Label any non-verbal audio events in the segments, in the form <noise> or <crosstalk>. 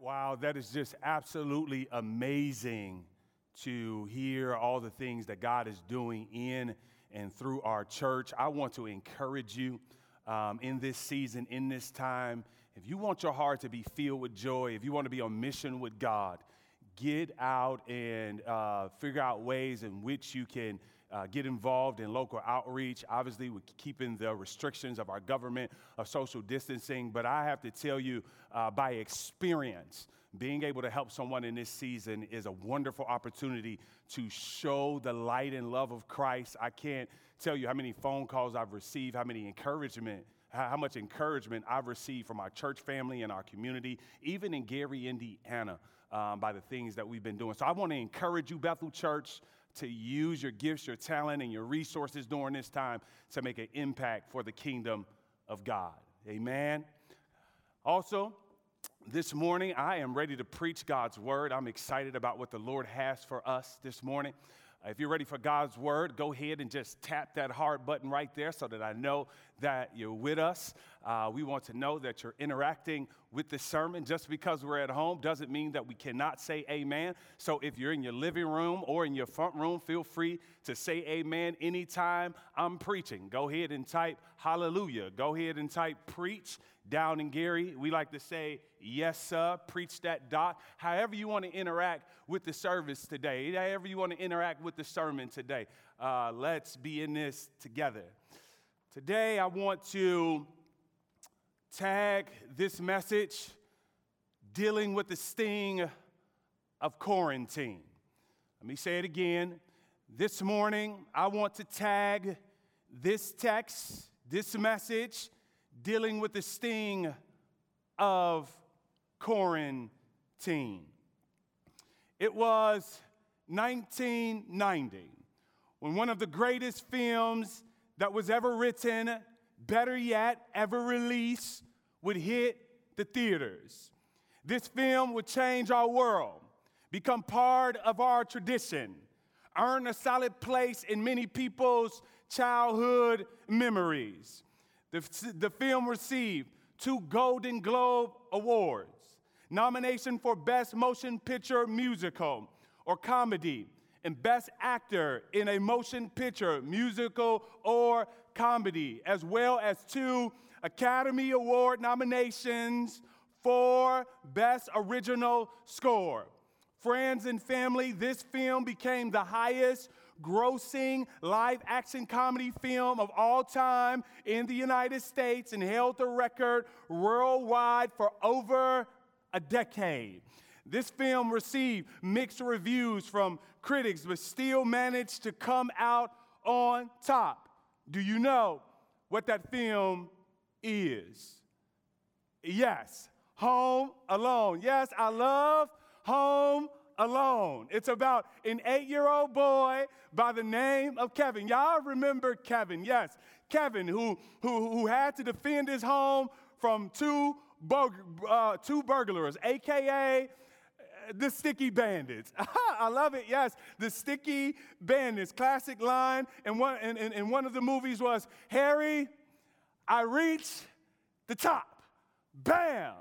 Wow, that is just absolutely amazing to hear all the things that God is doing in and through our church. I want to encourage you um, in this season, in this time. If you want your heart to be filled with joy, if you want to be on mission with God, get out and uh, figure out ways in which you can uh, get involved in local outreach. Obviously, we're keeping the restrictions of our government of social distancing, but I have to tell you uh, by experience, being able to help someone in this season is a wonderful opportunity to show the light and love of Christ. I can't tell you how many phone calls I've received, how many encouragement how much encouragement I've received from our church family and our community, even in Gary, Indiana, um, by the things that we've been doing. So I want to encourage you, Bethel Church, to use your gifts, your talent, and your resources during this time to make an impact for the kingdom of God. Amen. Also, this morning, I am ready to preach God's word. I'm excited about what the Lord has for us this morning. If you're ready for God's word, go ahead and just tap that heart button right there so that I know that you're with us. Uh, we want to know that you're interacting with the sermon. Just because we're at home doesn't mean that we cannot say amen. So if you're in your living room or in your front room, feel free to say amen anytime I'm preaching. Go ahead and type hallelujah. Go ahead and type preach down in Gary. We like to say yes, sir, preach that doc. However, you want to interact with the service today, however, you want to interact with the sermon today, uh, let's be in this together. Today, I want to tag this message dealing with the sting of quarantine. Let me say it again. This morning, I want to tag this text, this message, dealing with the sting of quarantine. It was 1990 when one of the greatest films that was ever written, better yet, ever released, would hit the theaters. This film would change our world, become part of our tradition, earn a solid place in many people's childhood memories. The, the film received two Golden Globe Awards, nomination for Best Motion Picture Musical or Comedy, and Best Actor in a Motion Picture, Musical, or Comedy, as well as two Academy Award nominations for Best Original Score. Friends and family, this film became the highest grossing live action comedy film of all time in the United States and held the record worldwide for over a decade. This film received mixed reviews from critics, but still managed to come out on top. Do you know what that film is? Yes, Home Alone. Yes, I love Home Alone. It's about an eight year old boy by the name of Kevin. Y'all remember Kevin? Yes, Kevin, who, who, who had to defend his home from two, bug, uh, two burglars, AKA the sticky bandits. <laughs> I love it. Yes, the sticky bandits. Classic line. And one, and, and, and one of the movies was Harry, I reach the top. Bam!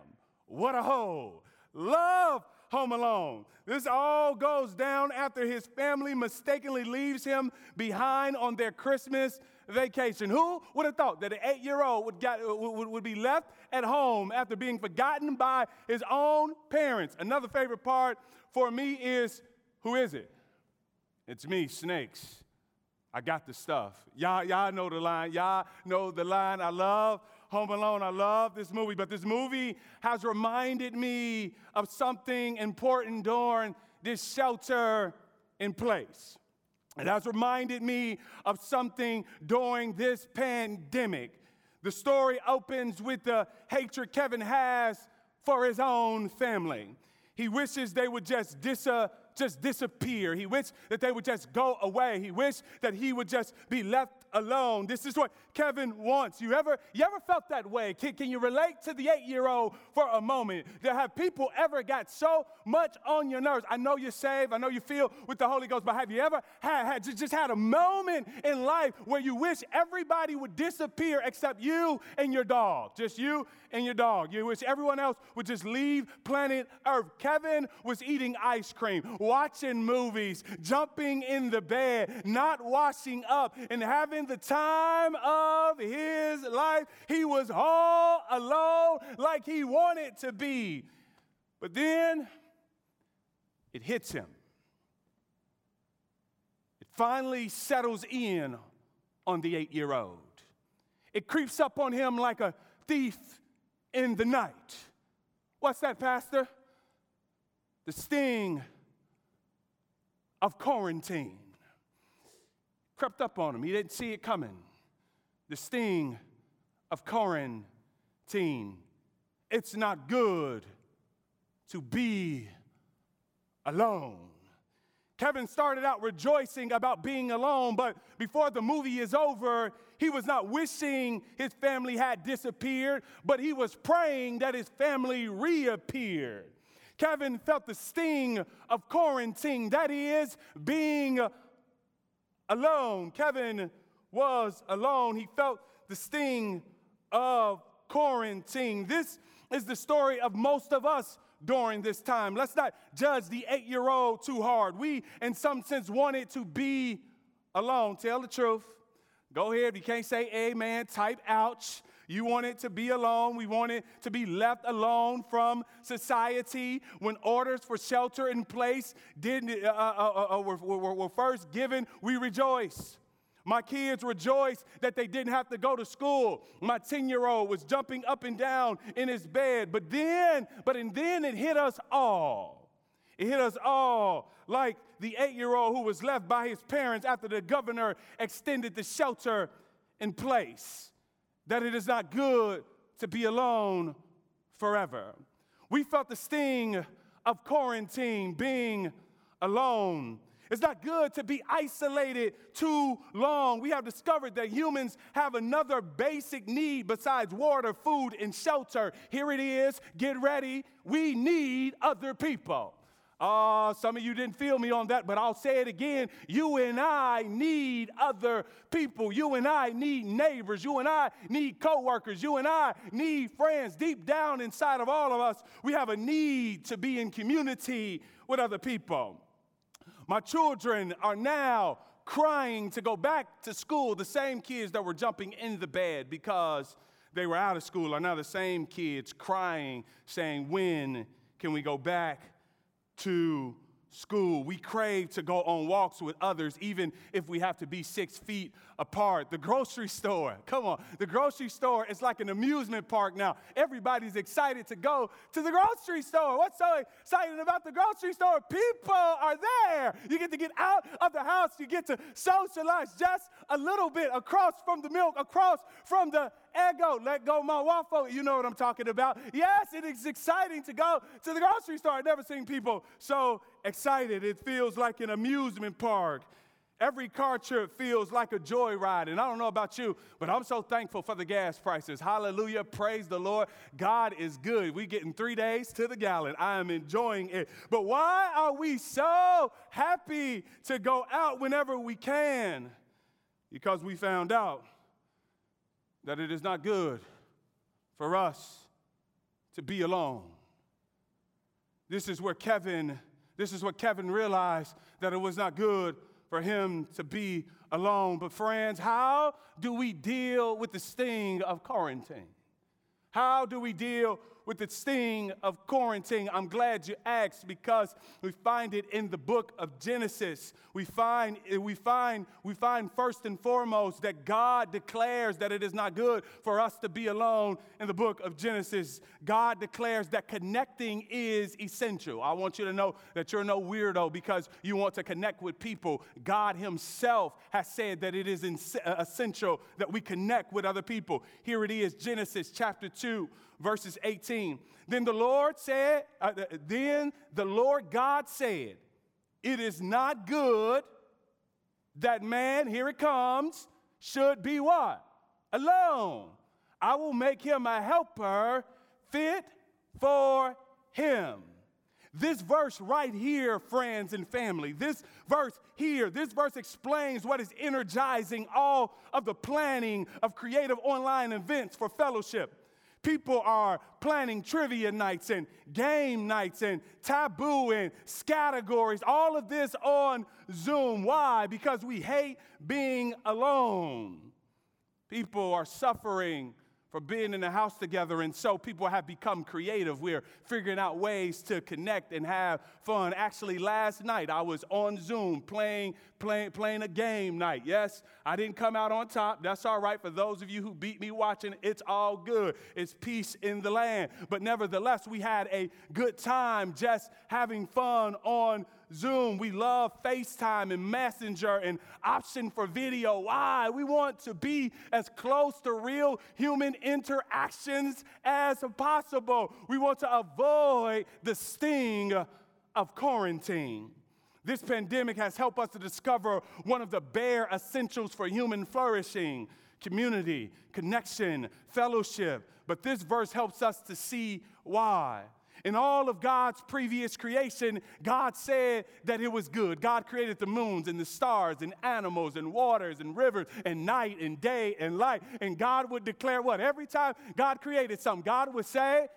What a hole. Love Home Alone. This all goes down after his family mistakenly leaves him behind on their Christmas vacation. Who would have thought that an eight year old uh, would, would, would be left at home after being forgotten by his own parents? Another favorite part for me is who is it? It's me, Snakes. I got the stuff. Y'all, y'all know the line. Y'all know the line. I love Home Alone. I love this movie, but this movie has reminded me of something important during this shelter in place. It has reminded me of something during this pandemic. The story opens with the hatred Kevin has for his own family. He wishes they would just disappear just disappear. He wished that they would just go away. He wished that he would just be left alone. This is what Kevin wants. You ever, you ever felt that way? Can, can you relate to the eight-year-old for a moment? That have people ever got so much on your nerves? I know you're saved. I know you feel with the Holy Ghost, but have you ever had, had just had a moment in life where you wish everybody would disappear except you and your dog? Just you and your dog. You wish everyone else would just leave planet Earth. Kevin was eating ice cream, watching movies, jumping in the bed, not washing up, and having the time of his life. He was all alone like he wanted to be. But then it hits him. It finally settles in on the eight year old. It creeps up on him like a thief in the night. What's that, Pastor? The sting of quarantine crept up on him. He didn't see it coming. The sting of quarantine. It's not good to be alone. Kevin started out rejoicing about being alone, but before the movie is over, he was not wishing his family had disappeared, but he was praying that his family reappeared. Kevin felt the sting of quarantine, that is, being alone. Kevin was alone. He felt the sting of quarantine. This is the story of most of us during this time. Let's not judge the eight year old too hard. We, in some sense, wanted to be alone. Tell the truth. Go ahead. If you can't say amen, type ouch. You wanted to be alone. We wanted to be left alone from society. When orders for shelter in place did, uh, uh, uh, uh were, were, were first given, we rejoice. My kids rejoiced that they didn't have to go to school. My 10 year old was jumping up and down in his bed. But then, but and then it hit us all. It hit us all like the eight year old who was left by his parents after the governor extended the shelter in place. That it is not good to be alone forever. We felt the sting of quarantine, being alone. It's not good to be isolated too long. We have discovered that humans have another basic need besides water, food, and shelter. Here it is. Get ready. We need other people. Uh, some of you didn't feel me on that, but I'll say it again. You and I need other people. You and I need neighbors. You and I need coworkers. You and I need friends. Deep down inside of all of us, we have a need to be in community with other people. My children are now crying to go back to school. The same kids that were jumping in the bed because they were out of school are now the same kids crying, saying, When can we go back to school. We crave to go on walks with others, even if we have to be six feet apart. The grocery store, <laughs> come on, the grocery store is like an amusement park now. Everybody's excited to go to the grocery store. What's so exciting about the grocery store? People are there. You get to get out of the house, you get to socialize just a little bit across from the milk, across from the Eggo. Let go my waffle. You know what I'm talking about. Yes, it is exciting to go to the grocery store. I've never seen people so excited. It feels like an amusement park. Every car trip feels like a joyride. And I don't know about you, but I'm so thankful for the gas prices. Hallelujah. Praise the Lord. God is good. we getting three days to the gallon. I am enjoying it. But why are we so happy to go out whenever we can? Because we found out that it is not good for us to be alone. This is where Kevin, this is what Kevin realized that it was not good for him to be alone. But, friends, how do we deal with the sting of quarantine? How do we deal with the sting of quarantine? I'm glad you asked because we find it in the book of Genesis. We find, we find, we find first and foremost that God declares that it is not good for us to be alone in the book of Genesis. God declares that connecting is essential. I want you to know that you're no weirdo because you want to connect with people. God Himself has said that it is essential that we connect with other people. Here it is, Genesis chapter 2 verses 18. Then the Lord said, uh, then the Lord God said, it is not good that man, here it comes, should be what? Alone. I will make him a helper fit for him. This verse right here, friends and family, this verse here, this verse explains what is energizing all of the planning of creative online events for fellowship. People are planning trivia nights and game nights and taboo and categories, all of this on Zoom. Why? Because we hate being alone. People are suffering for being in the house together. And so people have become creative. We're figuring out ways to connect and have fun. Actually, last night I was on Zoom playing, playing, playing a game night. Yes, I didn't come out on top. That's all right. For those of you who beat me watching, it's all good. It's peace in the land. But nevertheless, we had a good time just having fun on Zoom. We love FaceTime and Messenger and option for video. Why? We want to be as close to real human interactions as possible. We want to avoid the sting of quarantine. This pandemic has helped us to discover one of the bare essentials for human flourishing community, connection, fellowship. But this verse helps us to see why. In all of God's previous creation, God said that it was good. God created the moons and the stars and animals and waters and rivers and night and day and light. And God would declare what? Every time God created something, God would say,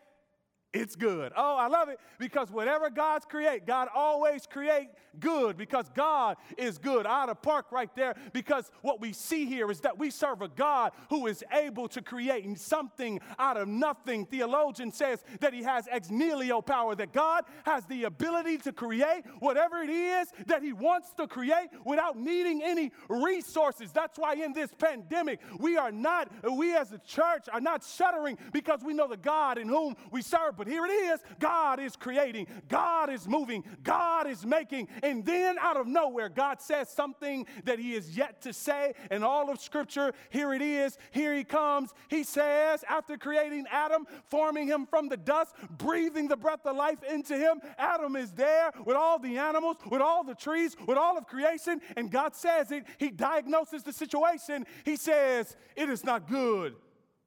it's good. Oh, I love it because whatever God's create, God always create good because God is good. Out of park right there because what we see here is that we serve a God who is able to create something out of nothing. Theologian says that he has ex nihilo power, that God has the ability to create whatever it is that he wants to create without needing any resources. That's why in this pandemic, we are not, we as a church are not shuddering because we know the God in whom we serve but here it is God is creating, God is moving, God is making. And then out of nowhere, God says something that He is yet to say. in all of Scripture, here it is, here He comes. He says, after creating Adam, forming him from the dust, breathing the breath of life into him, Adam is there with all the animals, with all the trees, with all of creation. And God says it, He diagnoses the situation. He says, It is not good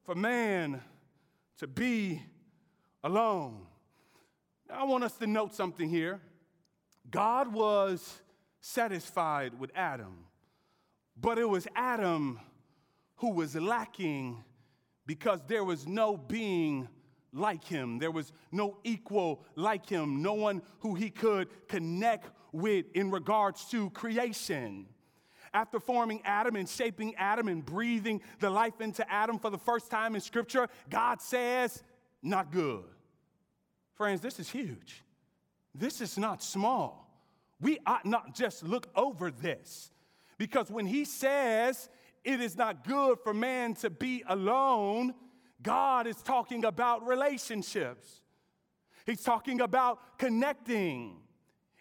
for man to be alone. I want us to note something here. God was satisfied with Adam, but it was Adam who was lacking because there was no being like him. There was no equal like him, no one who he could connect with in regards to creation. After forming Adam and shaping Adam and breathing the life into Adam for the first time in Scripture, God says, not good. Friends, this is huge. This is not small. We ought not just look over this because when he says it is not good for man to be alone, God is talking about relationships. He's talking about connecting.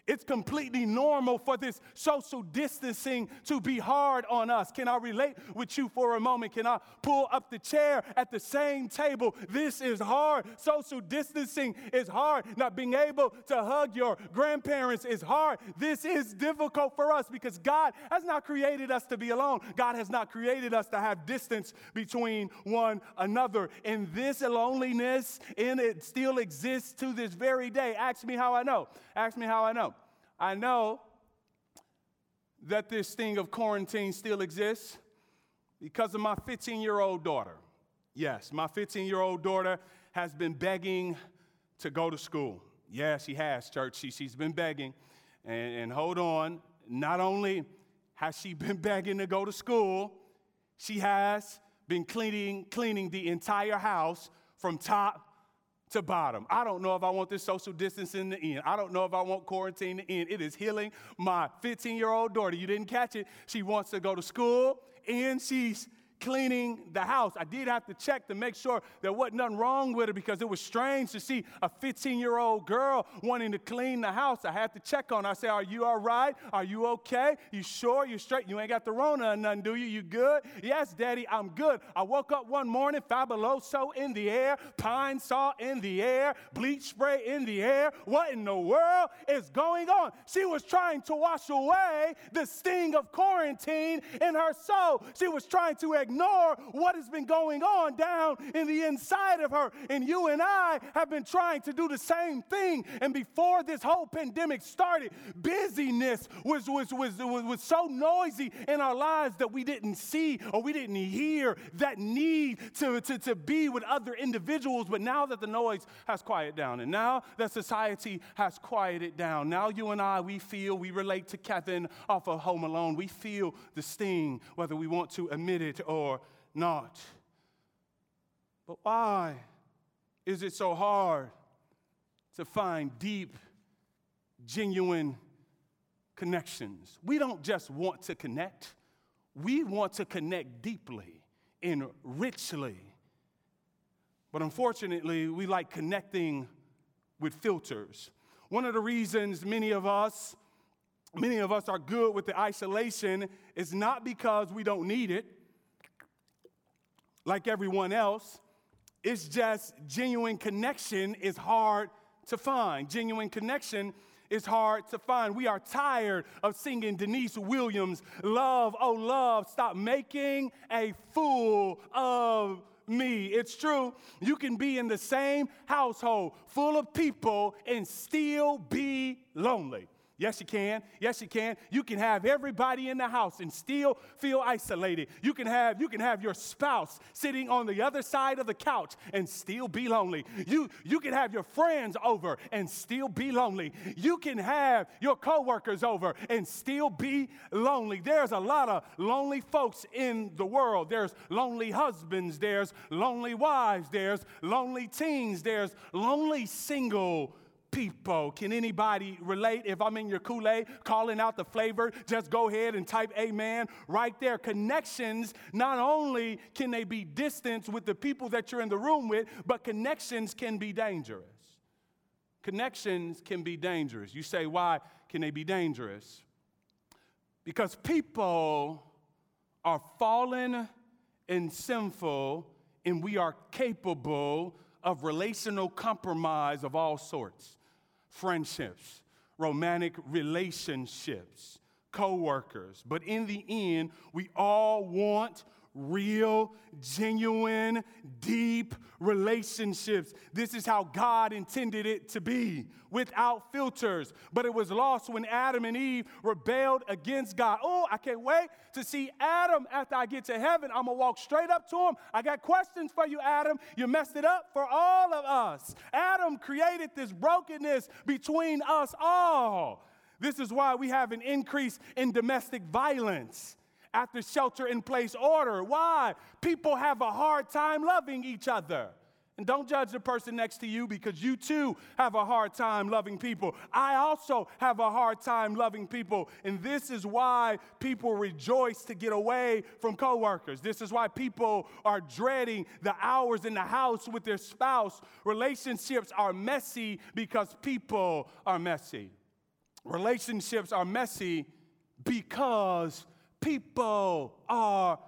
It's completely normal for this social distancing to be hard on us. Can I relate with you for a moment? Can I pull up the chair at the same table? This is hard. Social distancing is hard. Not being able to hug your grandparents is hard. This is difficult for us because God has not created us to be alone. God has not created us to have distance between one another. And this loneliness and it still exists to this very day. Ask me how I know. Ask me how I know. I know that this thing of quarantine still exists because of my 15 year old daughter. Yes, my 15 year old daughter has been begging to go to school. Yeah, she has, church. She, she's been begging. And, and hold on, not only has she <laughs> been begging to go to school, she has been cleaning, cleaning the entire house from top to bottom. I don't know if I want this social distancing to end. I don't know if I want quarantine to end. It is healing my 15 year old daughter. You didn't catch it. She wants to go to school and she's cleaning the house. I did have to check to make sure there wasn't nothing wrong with it because it was strange to see a 15 year old girl wanting to clean the house. I had to check on her. I said, Are you all right? Are you okay? You sure? You straight? You ain't got the Rona or nothing, do you? You good? Yes, Daddy, I'm good. I woke up one morning, fabuloso in the air, Pine-Sol in the air, bleach spray in the air. What in the world is going on? She was trying to wash away the sting of quarantine in her soul. She was trying to ignore what has been going on down in the inside of her. And you and I have been trying to do the same thing. And before this whole pandemic started, busyness was, was, was, was, was so noisy in our lives that we didn't see or we didn't hear that need to, to, to be with other individuals. But now that the noise has quieted down and now that society has quieted down, now you and I, we feel, we relate to Kevin off of Home Alone. We feel the sting, whether we want to admit it or not. But why is it so hard to find deep, genuine connections? We don't just want to connect, we want to connect deeply and richly. But unfortunately, we like connecting with filters. One of the reasons many of us many of us are good with the isolation is not because we don't need it like everyone else. It's just genuine connection is hard to find. Genuine connection is hard to find. We are tired of singing Deniece Williams, Love, oh love, stop making a fool of me. It's true. You can be in the same household full of people and still be lonely. Yes, you can. Yes, you can. You can have everybody in the house and still feel isolated. You can have you can have your spouse sitting on the other side of the couch and still be lonely. You you can have your friends over and still be lonely. You can have your coworkers over and still be lonely. There's a lot of lonely folks in the world. There's lonely husbands, there's lonely wives, there's lonely teens, there's lonely single people. Can anybody relate? If I'm in your Kool Aid calling out the flavor, just go ahead and type amen right there. Connections, not only can they be distance with the people that you're in the room with, but connections can be dangerous. Connections can be dangerous. You say, why can they be dangerous? Because people are fallen and sinful, and we are capable of relational compromise of all sorts friendships, romantic relationships, co-workers. But in the end, we all want real, genuine, deep relationships. This is how God intended it to be, without filters. But it was lost when Adam and Eve rebelled against God. Oh, I can't wait to see Adam after I get to heaven. I'm gonna walk straight up to him. I got questions for you, Adam. You messed it up for all of us. Adam created this brokenness between us all. This is why we have an increase in domestic violence after shelter in place order. Why? People have a hard time loving each other. And don't judge the person next to you because you too have a hard time loving people. I also have a hard time loving people. And this is why people rejoice to get away from coworkers. This is why people are dreading the hours in the house with their spouse. Relationships are messy because people are messy. Relationships are messy because people are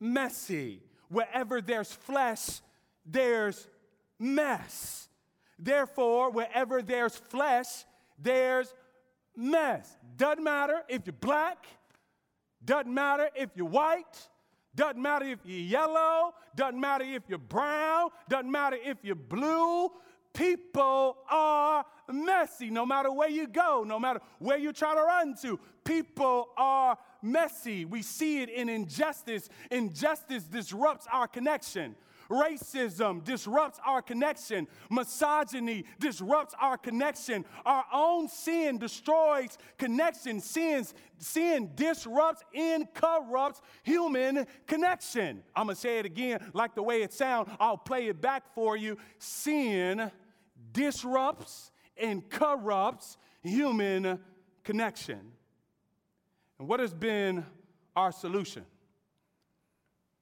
messy. Wherever there's flesh, there's mess. Therefore, wherever there's flesh, there's mess. Doesn't matter if you're black, doesn't matter if you're white, doesn't matter if you're yellow, doesn't matter if you're brown, doesn't matter if you're blue. People are messy no matter where you go, no matter where you try to run to. People are messy. We see it in injustice. Injustice disrupts our connection. Racism disrupts our connection. Misogyny disrupts our connection. Our own sin destroys connection. Sins, sin disrupts and corrupts human connection. I'm going to say it again like the way it sounds. I'll play it back for you. Sin disrupts and corrupts human connection. And what has been our solution?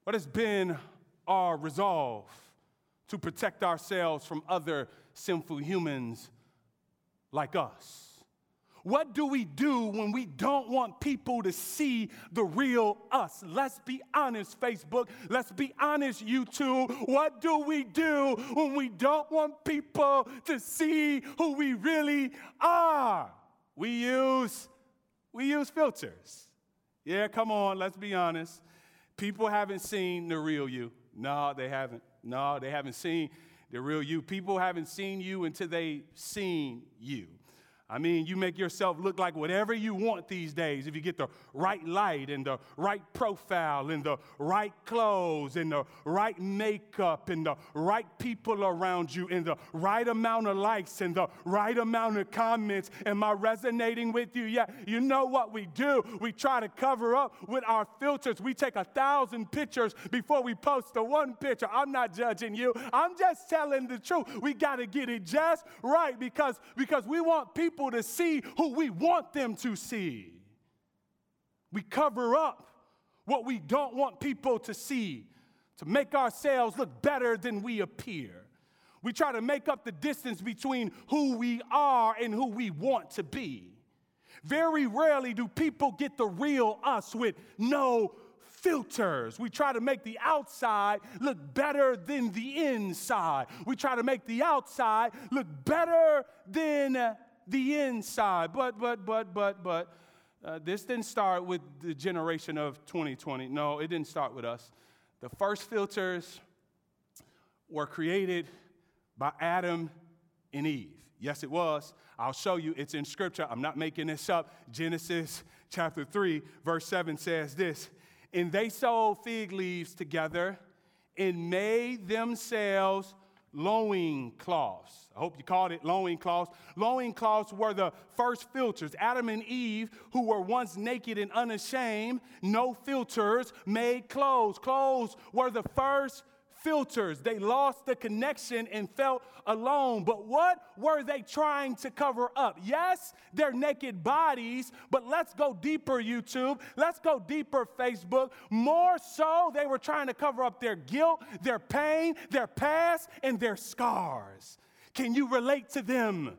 What has been our resolve to protect ourselves from other sinful humans like us? What do we do when we don't want people to see the real us? Let's be honest, Facebook. Let's be honest, YouTube. What do we do when we don't want people to see who we really are? We use we use filters. Yeah, come on, let's be honest. People haven't seen the real you. No, they haven't. No, they haven't seen the real you. People haven't seen you until they've seen you. I mean, you make yourself look like whatever you want these days. If you get the right light and the right profile and the right clothes and the right makeup and the right people around you and the right amount of likes and the right amount of comments, am I resonating with you? Yeah, you know what we do? We try to cover up with our filters. We take a thousand pictures before we post the one picture. I'm not judging you. I'm just telling the truth. We got to get it just right because, because we want people people to see who we want them to see. We cover up what we don't want people to see to make ourselves look better than we appear. We try to make up the distance between who we are and who we want to be. Very rarely do people get the real us with no filters. We try to make the outside look better than the inside. We try to make the outside look better than the inside. But, but, but, but, but, uh, this didn't start with the generation of 2020. No, it didn't start with us. The first filters were created by Adam and Eve. Yes, it was. I'll show you. It's in scripture. I'm not making this up. Genesis chapter 3, verse 7 says this And they sewed fig leaves together and made themselves loin cloths. I hope you called it loin cloths. Loin cloths were the first filters. Adam and Eve, who were once naked and unashamed, no filters, made clothes. Clothes were the first filters. They lost the connection and felt alone. But what were they trying to cover up? Yes, their naked bodies, but let's go deeper, YouTube. Let's go deeper, Facebook. More so, they were trying to cover up their guilt, their pain, their past, and their scars. Can you relate to them?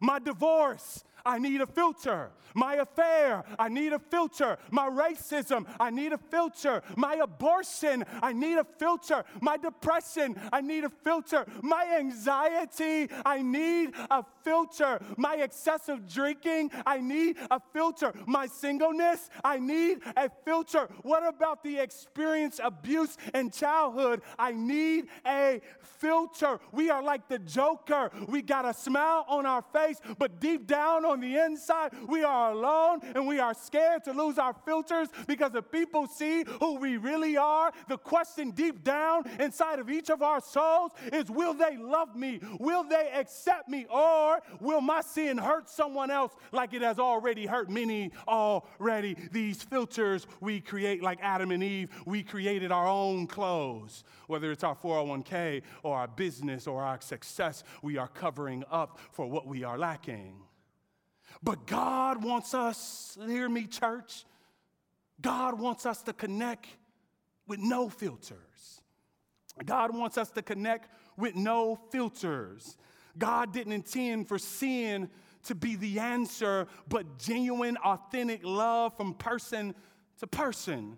My divorce, I need a filter. My affair, I need a filter. My racism, I need a filter. My abortion, I need a filter. My depression, I need a filter. My anxiety, I need a filter. My excessive drinking, I need a filter. My singleness, I need a filter. What about the experience abuse in childhood? I need a filter. We are like the Joker. We got a smile on our face, but deep down on the inside, we are alone and we are scared to lose our filters because if people see who we really are, the question deep down inside of each of our souls is will they love me? Will they accept me? Or will my sin hurt someone else like it has already hurt many already? These filters we create, like Adam and Eve, we created our own clothes. Whether it's our 401k or our business or our success, we are covering up for what we are lacking. But God wants us, hear me, church, God wants us to connect with no filters. God wants us to connect with no filters. God didn't intend for sin to be the answer, but genuine, authentic love from person to person.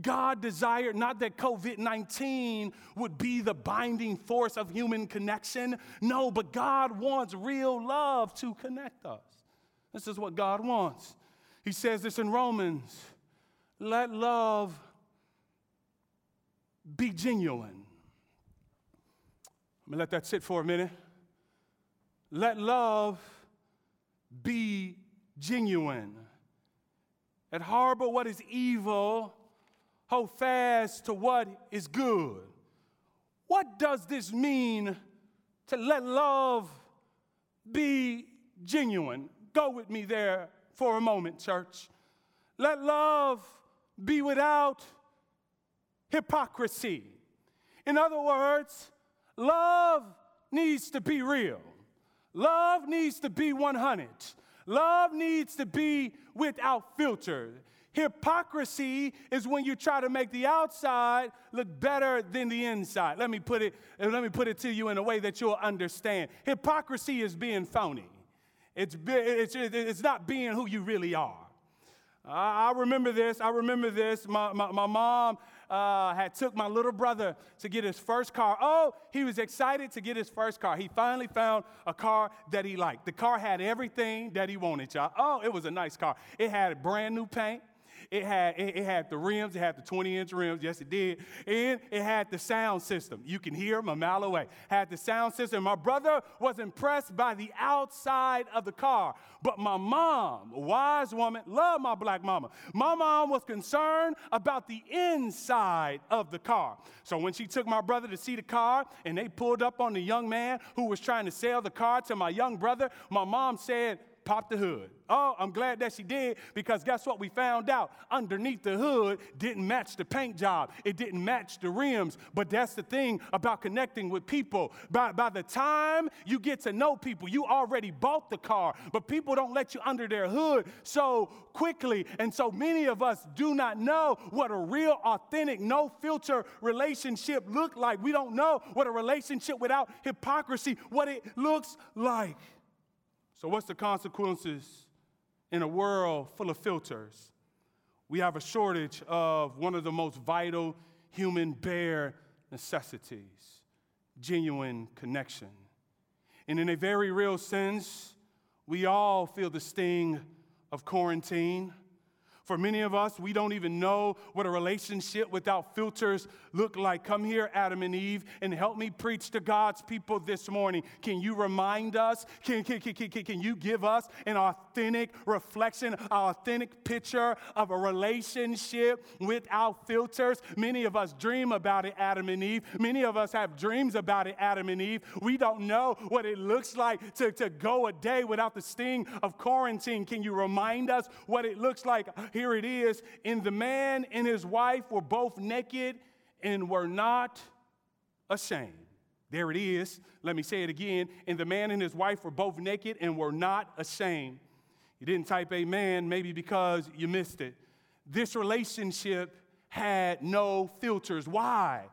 God desired not that COVID 19 would be the binding force of human connection. No, but God wants real love to connect us. This is what God wants. He says this in Romans let love be genuine. Let me let that sit for a minute. Let love be genuine. At harbor what is evil, hold fast to what is good. What does this mean to let love be genuine? Go with me there for a moment, church. Let love be without hypocrisy. In other words, love needs to be real. Love needs to be 100. Love needs to be without filter. Hypocrisy is when you try to make the outside look better than the inside. Let me put it, let me put it to you in a way that you'll understand. Hypocrisy is being phony. It's, it's, it's not being who you really are. I remember this. I remember this. My, my, my mom uh, had took my little brother to get his first car. Oh, he was excited to get his first car. He finally found a car that he liked. The car had everything that he wanted, y'all. Oh, it was a nice car. It had brand new paint. It had, it, it, had the rims, it had the 20 inch rims, yes, it did. And it had the sound system. You can hear them a mile away. Had the sound system. My brother was impressed by the outside of the car. But my mom, wise woman, love my black mama. My mom was concerned about the inside of the car. So when she took my brother to see the car and they pulled up on the young man who was trying to sell the car to my young brother, my mom said, Pop the hood. Oh, I'm glad that she did because guess what? We found out underneath the hood didn't match the paint job, it didn't match the rims. But that's the thing about connecting with people. By, by the time you get to know people, you already bought the car, but people don't let you under their hood so quickly. And so many of us do not know what a real, authentic, no filter relationship look like. We don't know what a relationship without hypocrisy, what it looks like. So, what's the consequences in a world full of filters? We have a shortage of one of the most vital human bare necessities genuine connection. And in a very real sense, we all feel the sting of quarantine. For many of us, we don't even know what a relationship without filters look like. Come here, Adam and Eve, and help me preach to God's people this morning. Can you remind us? Can, can, can, can, can you give us an authentic reflection, an authentic picture of a relationship without filters? Many of us dream about it, Adam and Eve. Many of us have dreams about it, Adam and Eve. We don't know what it looks like to, to go a day without the sting of quarantine. Can you remind us what it looks like? Here it is. And the man and his wife were both naked and were not ashamed. There it is. Let me say it again. And the man and his wife were both naked and were not ashamed. You didn't type amen, maybe because you missed it. This relationship had no filters. Why?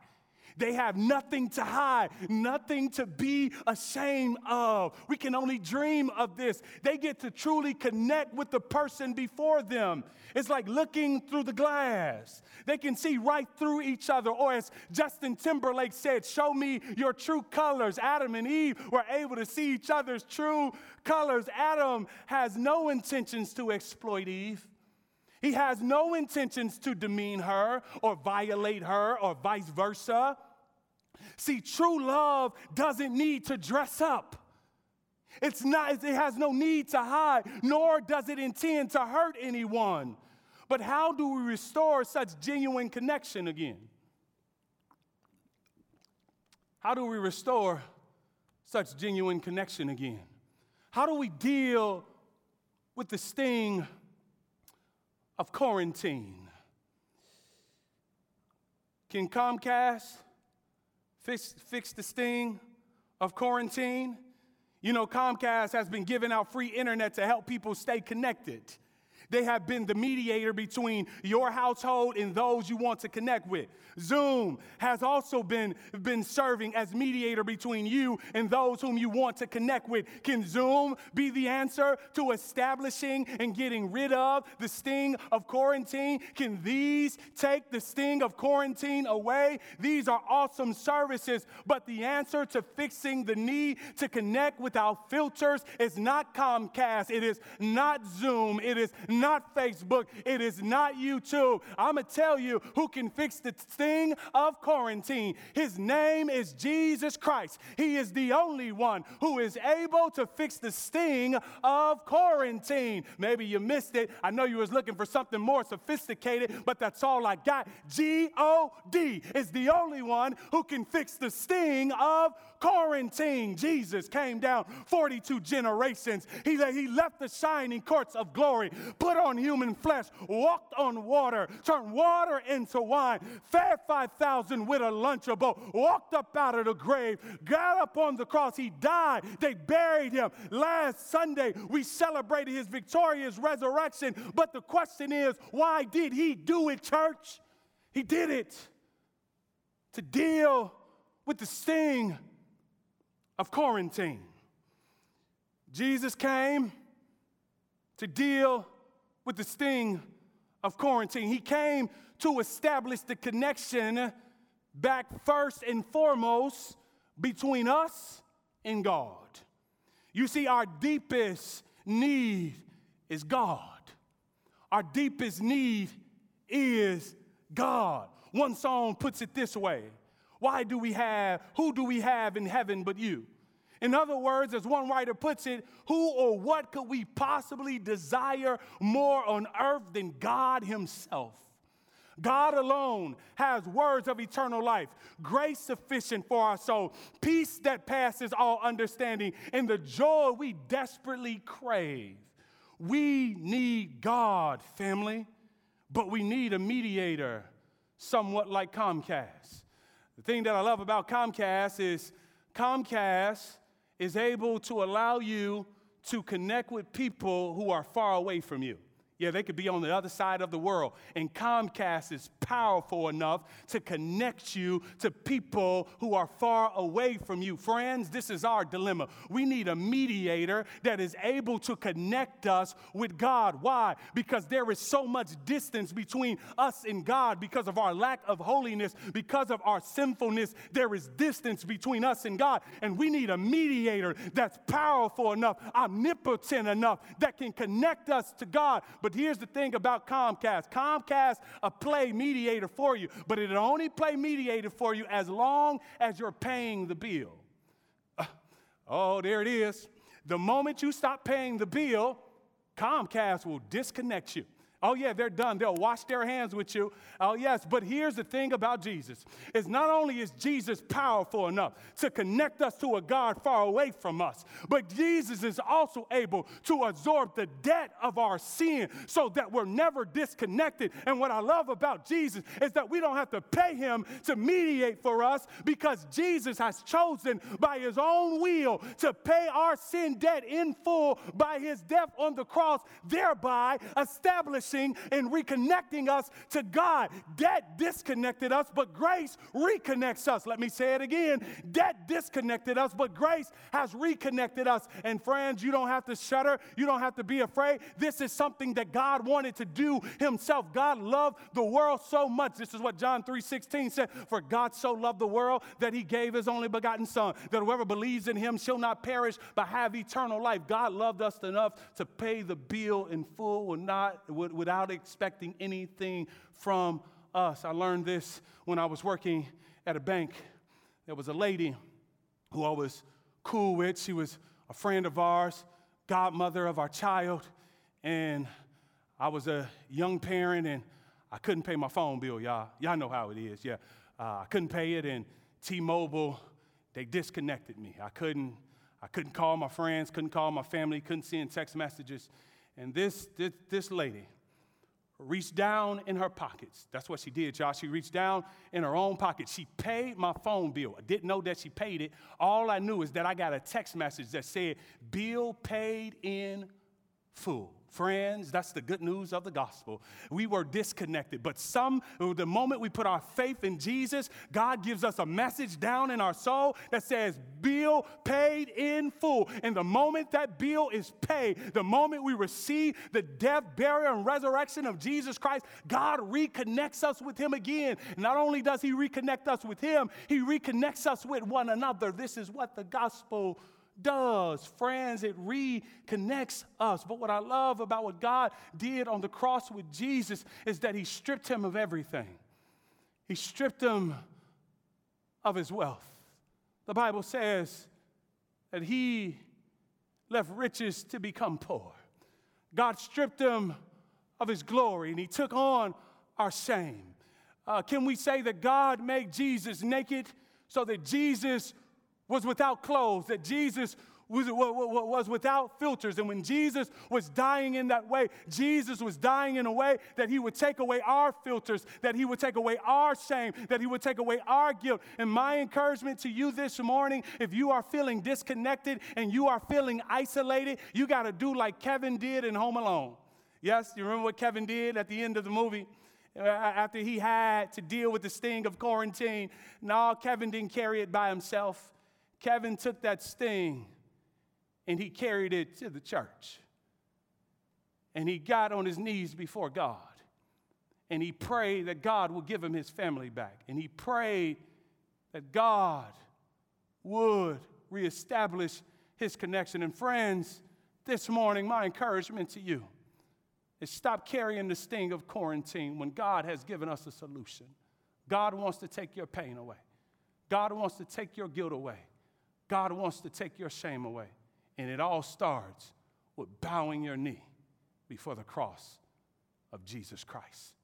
They have nothing to hide, nothing to be ashamed of. We can only dream of this. They get to truly connect with the person before them. It's like looking through the glass. They can see right through each other. Or as Justin Timberlake said, show me your true colors. Adam and Eve were able to see each other's true colors. Adam has no intentions to exploit Eve. He has no intentions to demean her or violate her or vice versa. See, true love doesn't need to dress up. It's not, it has no need to hide, nor does it intend to hurt anyone. But how do we restore such genuine connection again? How do we restore such genuine connection again? How do we deal with the sting of quarantine? Can Comcast fix, fix the sting of quarantine. You know, Comcast has been giving out free internet to help people stay connected. They have been the mediator between your household and those you want to connect with. Zoom has also been, been serving as mediator between you and those whom you want to connect with. Can Zoom be the answer to establishing and getting rid of the sting of quarantine? Can these take the sting of quarantine away? These are awesome services, but the answer to fixing the need to connect without filters is not Comcast, it is not Zoom, it is not Facebook, it is not YouTube. I'm going to tell you who can fix the sting of quarantine. His name is Jesus Christ. He is the only one who is able to fix the sting of quarantine. Maybe you missed it. I know you was looking for something more sophisticated, but that's all I got. G O D is the only one who can fix the sting of quarantine, Jesus came down 42 generations. He, he left the shining courts of glory, put on human flesh, walked on water, turned water into wine, fed 5,000 with a lunchable, walked up out of the grave, got up on the cross. He died. They buried him. Last Sunday, we celebrated his victorious resurrection. But the question is, why did he do it, church? He did it to deal with the sting of quarantine. Jesus came to deal with the sting of quarantine. He came to establish the connection back first and foremost between us and God. You see, our deepest need is God. Our deepest need is God. One song puts it this way Why do we have, who do we have in heaven but you? In other words, as one writer puts it, who or what could we possibly desire more on earth than God Himself? God alone has words of eternal life, grace sufficient for our soul, peace that passes all understanding, and the joy we desperately crave. We need God, family, but we need a mediator, somewhat like Comcast. The thing that I love about Comcast is Comcast is able to allow you to connect with people who are far away from you. Yeah, they could be on the other side of the world. And Comcast is powerful enough to connect you to people who are far away from you. Friends, this is our dilemma. We need a mediator that is able to connect us with God. Why? Because there is so much distance between us and God because of our lack of holiness, because of our sinfulness. There is distance between us and God. And we need a mediator that's powerful enough, omnipotent enough, that can connect us to God but here's the thing about Comcast Comcast, a play mediator for you, but it only play mediator for you as long as you're paying the bill. Uh, oh, there it is. The moment you stop paying the bill, Comcast will disconnect you. Oh, yeah, they're done. They'll wash their hands with you. Oh, yes. But here's the thing about Jesus is not only is Jesus powerful enough to connect us to a God far away from us, but Jesus is also able to absorb the debt of our sin so that we're never disconnected. And what I love about Jesus is that we don't have to pay him to mediate for us because Jesus has chosen by his own will to pay our sin debt in full by his death on the cross, thereby establishing and reconnecting us to God. Debt disconnected us, but grace reconnects us. Let me say it again. Debt disconnected us, but grace has reconnected us. And friends, you don't have to shudder. You don't have to be afraid. This is something that God wanted to do himself. God loved the world so much. This is what John 3:16 said, "For God so loved the world that he gave his only begotten son, that whoever believes in him shall not perish but have eternal life." God loved us enough to pay the bill in full, would not would, without expecting anything from us. I learned this when I was working at a bank. There was a lady who I was cool with. She was a friend of ours, godmother of our child, and I was a young parent and I couldn't pay my phone bill, y'all. Y'all know how it is, yeah. Uh, I couldn't pay it, and T-Mobile, they disconnected me. I couldn't, I couldn't call my friends, couldn't call my family, couldn't send text messages. And this, this, this lady, reached down in her pockets. That's what she did, y'all. She reached down in her own pocket. She paid my phone bill. I didn't know that she paid it. All I knew is that I got a text message that said, Bill paid in full. Friends, that's the good news of the gospel. We were disconnected, but some, the moment we put our faith in Jesus, God gives us a message down in our soul that says, Bill paid in full. And the moment that bill is paid, the moment we receive the death, burial, and resurrection of Jesus Christ, God reconnects us with Him again. Not only does He reconnect us with Him, He reconnects us with one another. This is what the gospel does. Friends, it reconnects us. But what I love about what God did on the cross with Jesus is that He stripped Him of everything, He stripped Him of His wealth. The Bible says that He left riches to become poor. God stripped Him of His glory and He took on our shame. Uh, can we say that God made Jesus naked so that Jesus was without clothes, that Jesus was, was without filters. And when Jesus was dying in that way, Jesus was dying in a way that he would take away our filters, that he would take away our shame, that he would take away our guilt. And my encouragement to you this morning, if you are feeling disconnected and you are feeling isolated, you got to do like Kevin did in Home Alone. Yes, you remember what Kevin did at the end of the movie? After he had to deal with the sting of quarantine. No, Kevin didn't carry it by himself. Kevin took that sting and he carried it to the church. And he got on his knees before God. And he prayed that God would give him his family back. And he prayed that God would reestablish his connection. And friends, this morning, my encouragement to you is stop carrying the sting of quarantine when God has given us a solution. God wants to take your pain away. God wants to take your guilt away. God wants to take your shame away. And it all starts with bowing your knee before the cross of Jesus Christ.